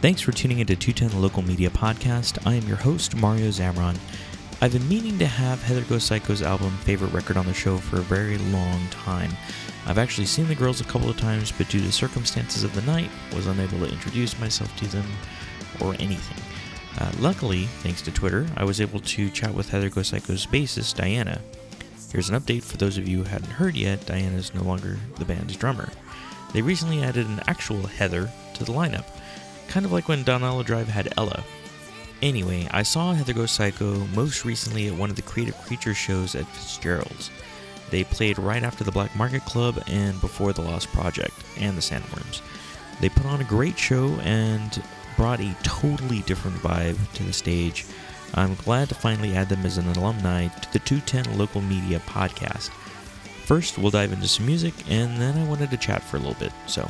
Thanks for tuning into 210 Local Media Podcast. I am your host, Mario Zamron. I've been meaning to have Heather Go Psycho's album Favorite Record on the show for a very long time. I've actually seen the girls a couple of times, but due to circumstances of the night, was unable to introduce myself to them or anything. Uh, luckily, thanks to Twitter, I was able to chat with Heather Go Psycho's bassist, Diana. Here's an update for those of you who hadn't heard yet Diana is no longer the band's drummer. They recently added an actual Heather to the lineup kind of like when Donella Drive had Ella. Anyway, I saw Heather Go Psycho most recently at one of the Creative Creatures shows at Fitzgerald's. They played right after the Black Market Club and before the Lost Project and the Sandworms. They put on a great show and brought a totally different vibe to the stage. I'm glad to finally add them as an alumni to the 210 Local Media podcast. First, we'll dive into some music, and then I wanted to chat for a little bit. So,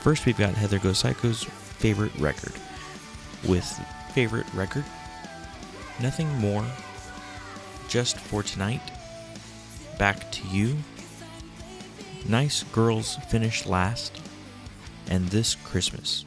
first, we've got Heather Go Psycho's favorite record. With favorite record, nothing more. Just for tonight. Back to you. Nice girls finish last. And this Christmas.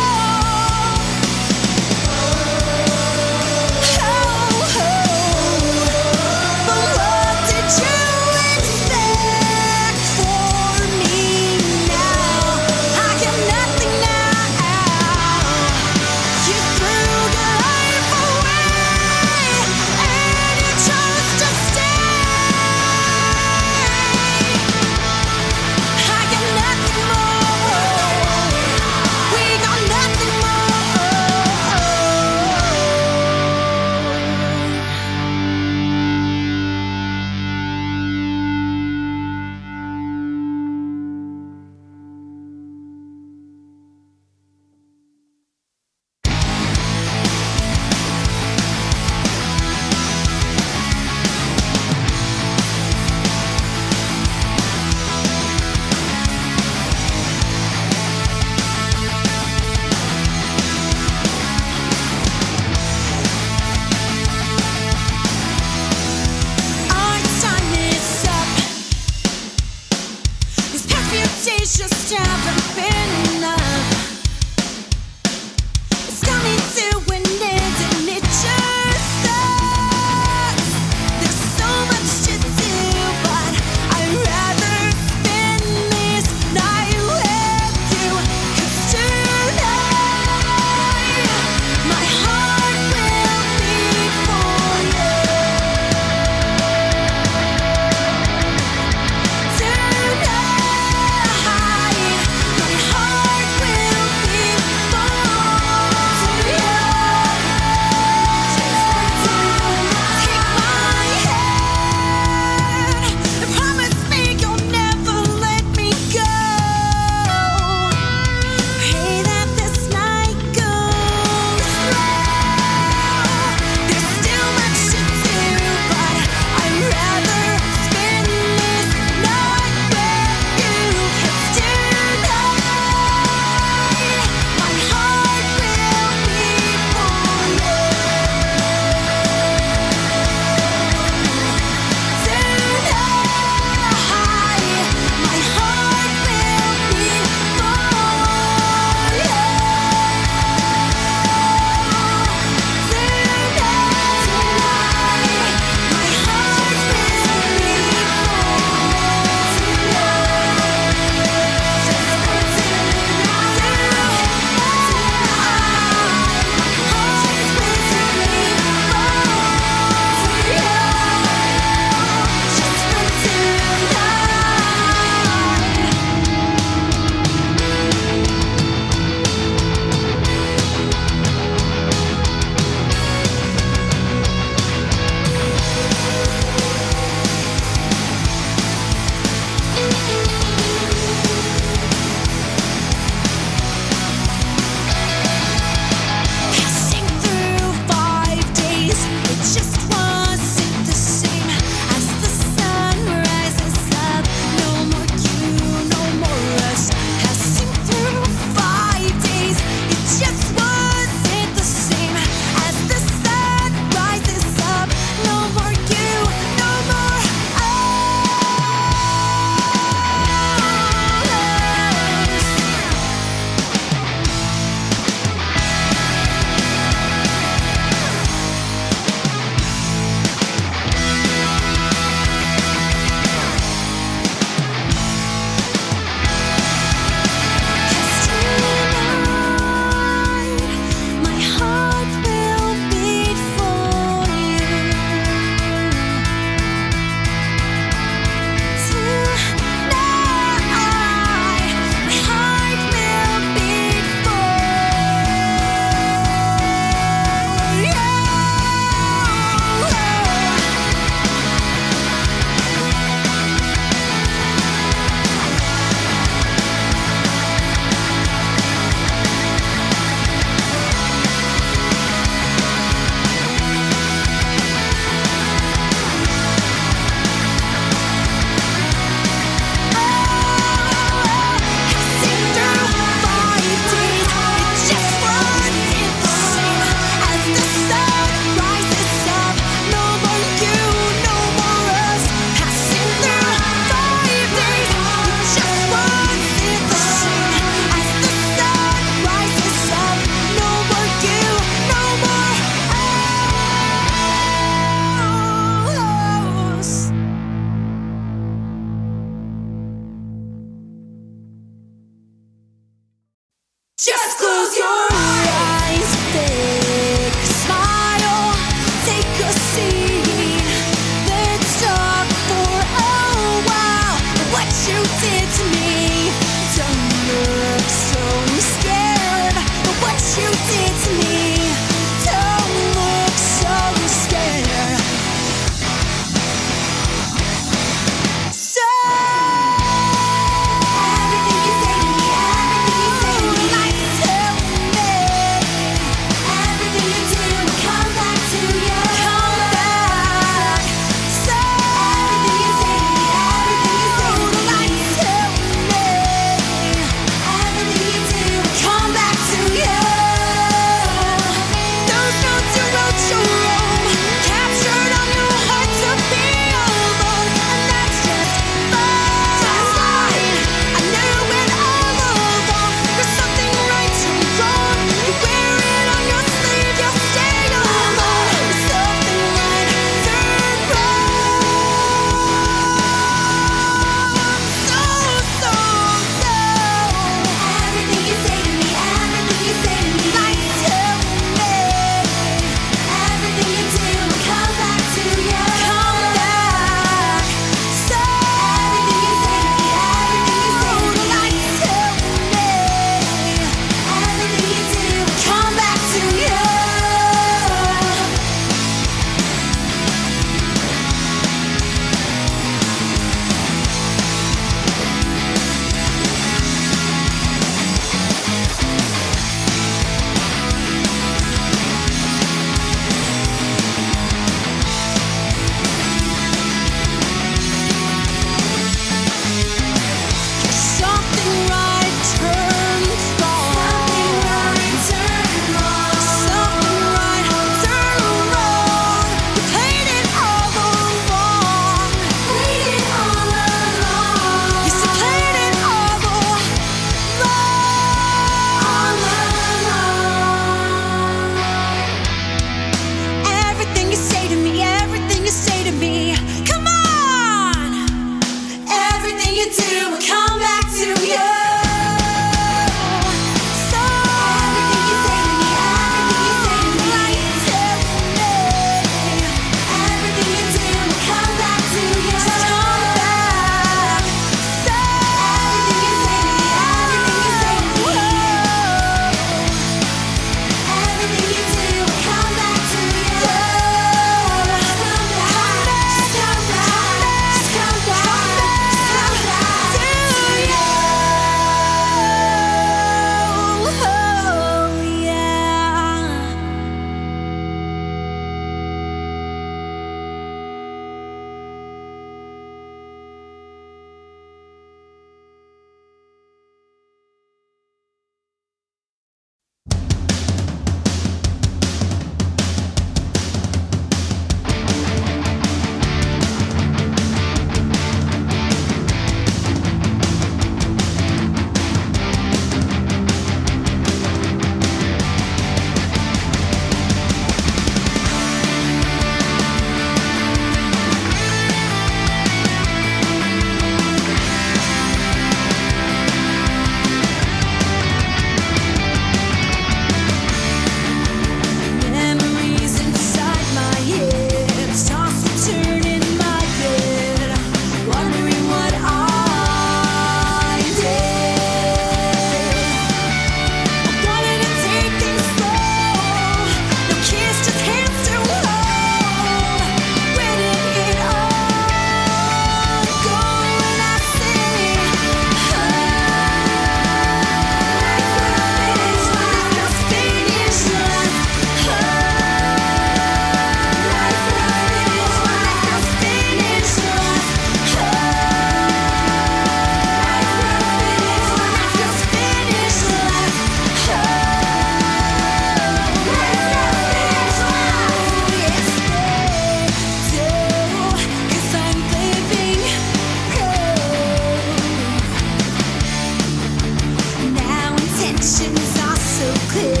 Actions are so clear.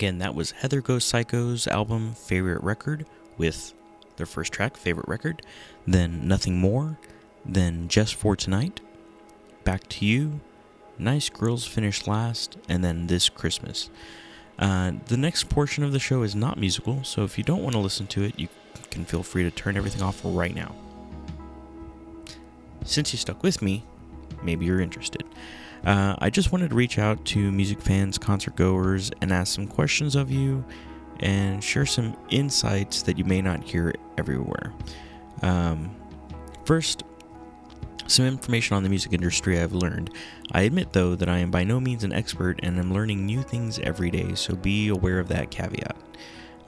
Again, that was Heather Goes Psycho's album Favorite Record with their first track, Favorite Record, then Nothing More, then Just for Tonight, Back to You, Nice Girls Finish Last, and then This Christmas. Uh, the next portion of the show is not musical, so if you don't want to listen to it, you can feel free to turn everything off right now. Since you stuck with me, maybe you're interested. Uh, I just wanted to reach out to music fans, concert goers, and ask some questions of you and share some insights that you may not hear everywhere. Um, first, some information on the music industry I've learned. I admit, though, that I am by no means an expert and am learning new things every day, so be aware of that caveat.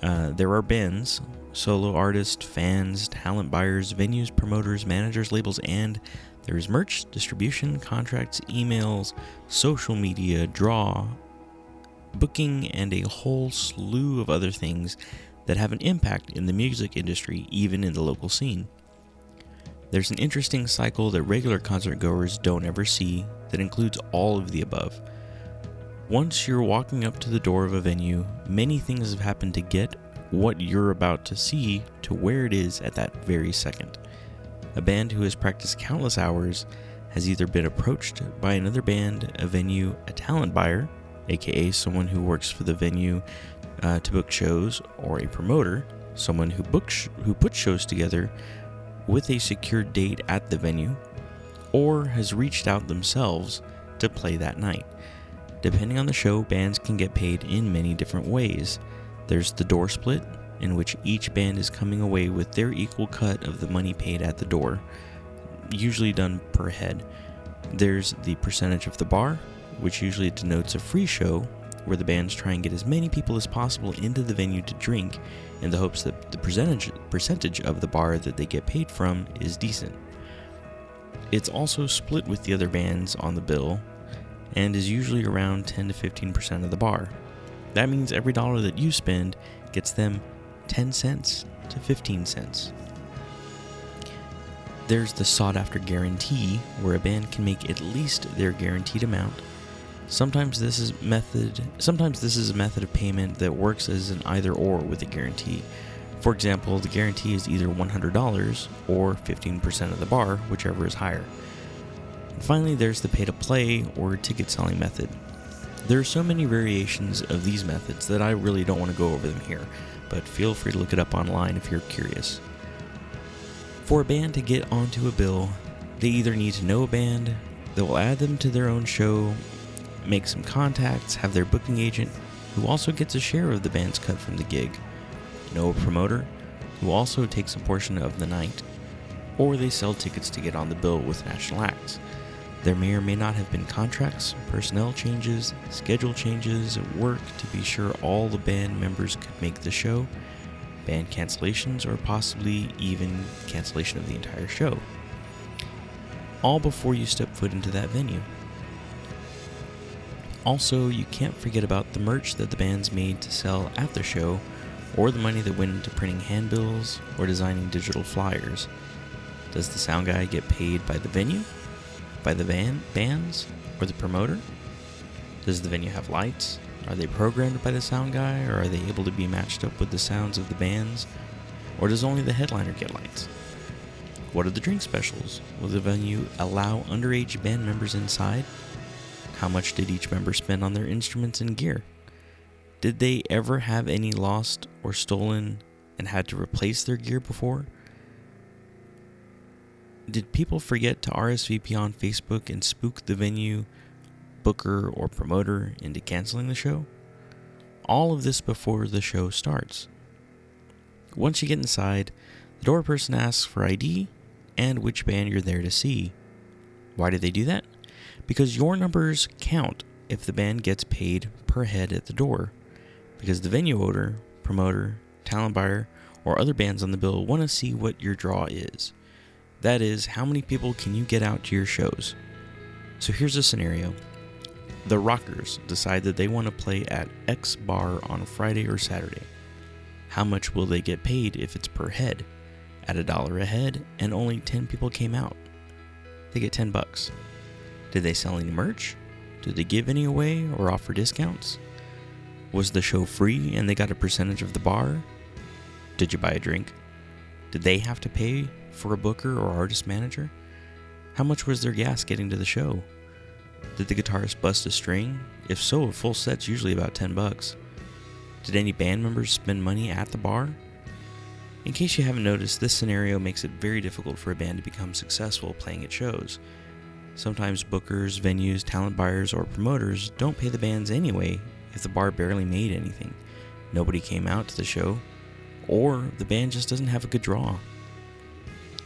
Uh, there are bands, solo artists, fans, talent buyers, venues, promoters, managers, labels, and there's merch, distribution, contracts, emails, social media, draw, booking, and a whole slew of other things that have an impact in the music industry, even in the local scene. There's an interesting cycle that regular concert goers don't ever see that includes all of the above. Once you're walking up to the door of a venue, many things have happened to get what you're about to see to where it is at that very second. A band who has practiced countless hours has either been approached by another band, a venue, a talent buyer, aka someone who works for the venue uh, to book shows, or a promoter, someone who books who puts shows together with a secured date at the venue, or has reached out themselves to play that night. Depending on the show, bands can get paid in many different ways. There's the door split, in which each band is coming away with their equal cut of the money paid at the door, usually done per head. There's the percentage of the bar, which usually denotes a free show where the bands try and get as many people as possible into the venue to drink in the hopes that the percentage percentage of the bar that they get paid from is decent. It's also split with the other bands on the bill and is usually around 10 to 15% of the bar. That means every dollar that you spend gets them 10 cents to 15 cents. There's the sought after guarantee, where a band can make at least their guaranteed amount. Sometimes this is method sometimes this is a method of payment that works as an either or with a guarantee. For example, the guarantee is either $100 or 15% of the bar, whichever is higher. And finally, there's the pay to play or ticket selling method. There are so many variations of these methods that I really don't want to go over them here, but feel free to look it up online if you're curious. For a band to get onto a bill, they either need to know a band that will add them to their own show, make some contacts, have their booking agent, who also gets a share of the band's cut from the gig, know a promoter, who also takes a portion of the night, or they sell tickets to get on the bill with national acts. There may or may not have been contracts, personnel changes, schedule changes, work to be sure all the band members could make the show, band cancellations, or possibly even cancellation of the entire show. All before you step foot into that venue. Also, you can't forget about the merch that the band's made to sell at the show, or the money that went into printing handbills or designing digital flyers. Does the sound guy get paid by the venue, by the van, bands, or the promoter? Does the venue have lights? Are they programmed by the sound guy, or are they able to be matched up with the sounds of the bands? Or does only the headliner get lights? What are the drink specials? Will the venue allow underage band members inside? How much did each member spend on their instruments and gear? Did they ever have any lost or stolen and had to replace their gear before? Did people forget to RSVP on Facebook and spook the venue, booker, or promoter into canceling the show? All of this before the show starts. Once you get inside, the door person asks for ID and which band you're there to see. Why do they do that? Because your numbers count if the band gets paid per head at the door. Because the venue owner, promoter, talent buyer, or other bands on the bill want to see what your draw is. That is, how many people can you get out to your shows? So here's a scenario. The Rockers decide that they want to play at X bar on Friday or Saturday. How much will they get paid if it's per head? At a dollar a head and only 10 people came out. They get 10 bucks. Did they sell any merch? Did they give any away or offer discounts? Was the show free and they got a percentage of the bar? Did you buy a drink? Did they have to pay for a booker or artist manager? How much was their gas getting to the show? Did the guitarist bust a string? If so, a full set's usually about 10 bucks. Did any band members spend money at the bar? In case you haven't noticed, this scenario makes it very difficult for a band to become successful playing at shows. Sometimes bookers, venues, talent buyers, or promoters don't pay the bands anyway if the bar barely made anything, nobody came out to the show, or the band just doesn't have a good draw.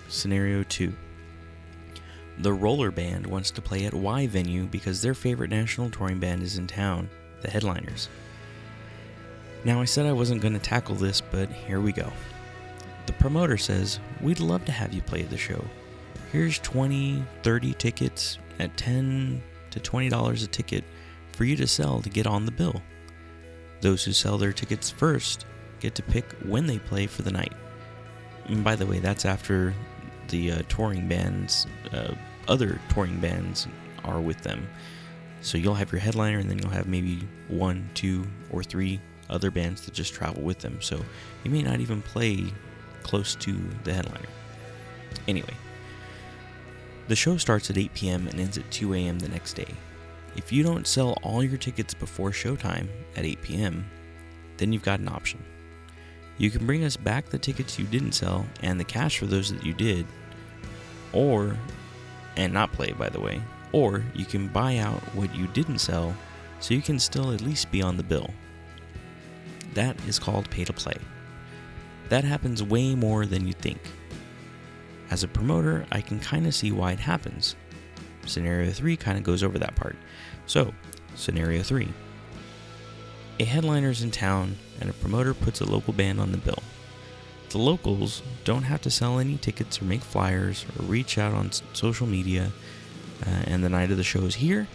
Scenario 2 The roller band wants to play at Y venue because their favorite national touring band is in town, the headliners. Now, I said I wasn't going to tackle this, but here we go. The promoter says, We'd love to have you play the show. Here's 20, 30 tickets at 10 to $20 a ticket for you to sell to get on the bill. Those who sell their tickets first get to pick when they play for the night. And by the way, that's after the uh, touring bands, uh, other touring bands are with them. So you'll have your headliner, and then you'll have maybe one, two, or three other bands that just travel with them. So you may not even play close to the headliner. Anyway, the show starts at 8 p.m. and ends at 2 a.m. the next day. If you don't sell all your tickets before showtime at 8 p.m., then you've got an option. You can bring us back the tickets you didn't sell and the cash for those that you did, or, and not play by the way, or you can buy out what you didn't sell so you can still at least be on the bill. That is called pay to play. That happens way more than you think. As a promoter, I can kind of see why it happens. Scenario 3 kind of goes over that part. So, scenario 3 a headliner's in town and a promoter puts a local band on the bill. The locals don't have to sell any tickets or make flyers or reach out on social media. Uh, and the night of the show is here,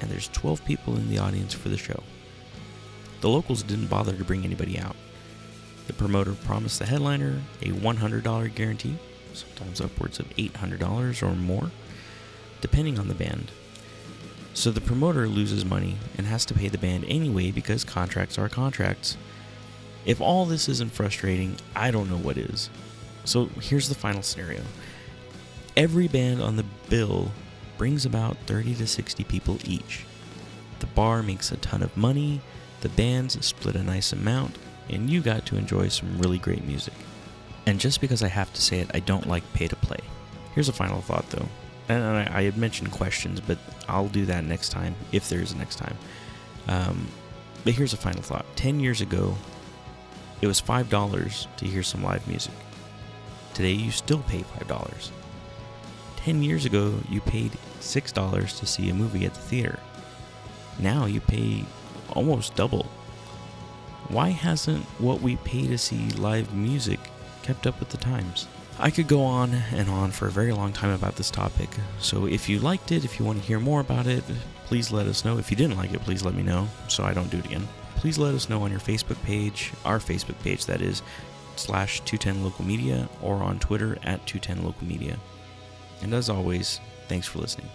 and there's 12 people in the audience for the show. The locals didn't bother to bring anybody out. The promoter promised the headliner a $100 guarantee, sometimes upwards of $800 or more, depending on the band. So the promoter loses money and has to pay the band anyway because contracts are contracts. If all this isn't frustrating, I don't know what is. So here's the final scenario every band on the bill brings about 30 to 60 people each. The bar makes a ton of money, the bands split a nice amount, and you got to enjoy some really great music. And just because I have to say it, I don't like pay to play. Here's a final thought though. And I, I had mentioned questions, but I'll do that next time, if there is a next time. Um, but here's a final thought. 10 years ago, it was $5 to hear some live music. Today, you still pay $5. 10 years ago, you paid $6 to see a movie at the theater. Now you pay almost double. Why hasn't what we pay to see live music kept up with the times? I could go on and on for a very long time about this topic, so if you liked it, if you want to hear more about it, please let us know. If you didn't like it, please let me know so I don't do it again. Please let us know on your Facebook page, our Facebook page that is, slash 210 local media, or on Twitter at 210 local media. And as always, thanks for listening.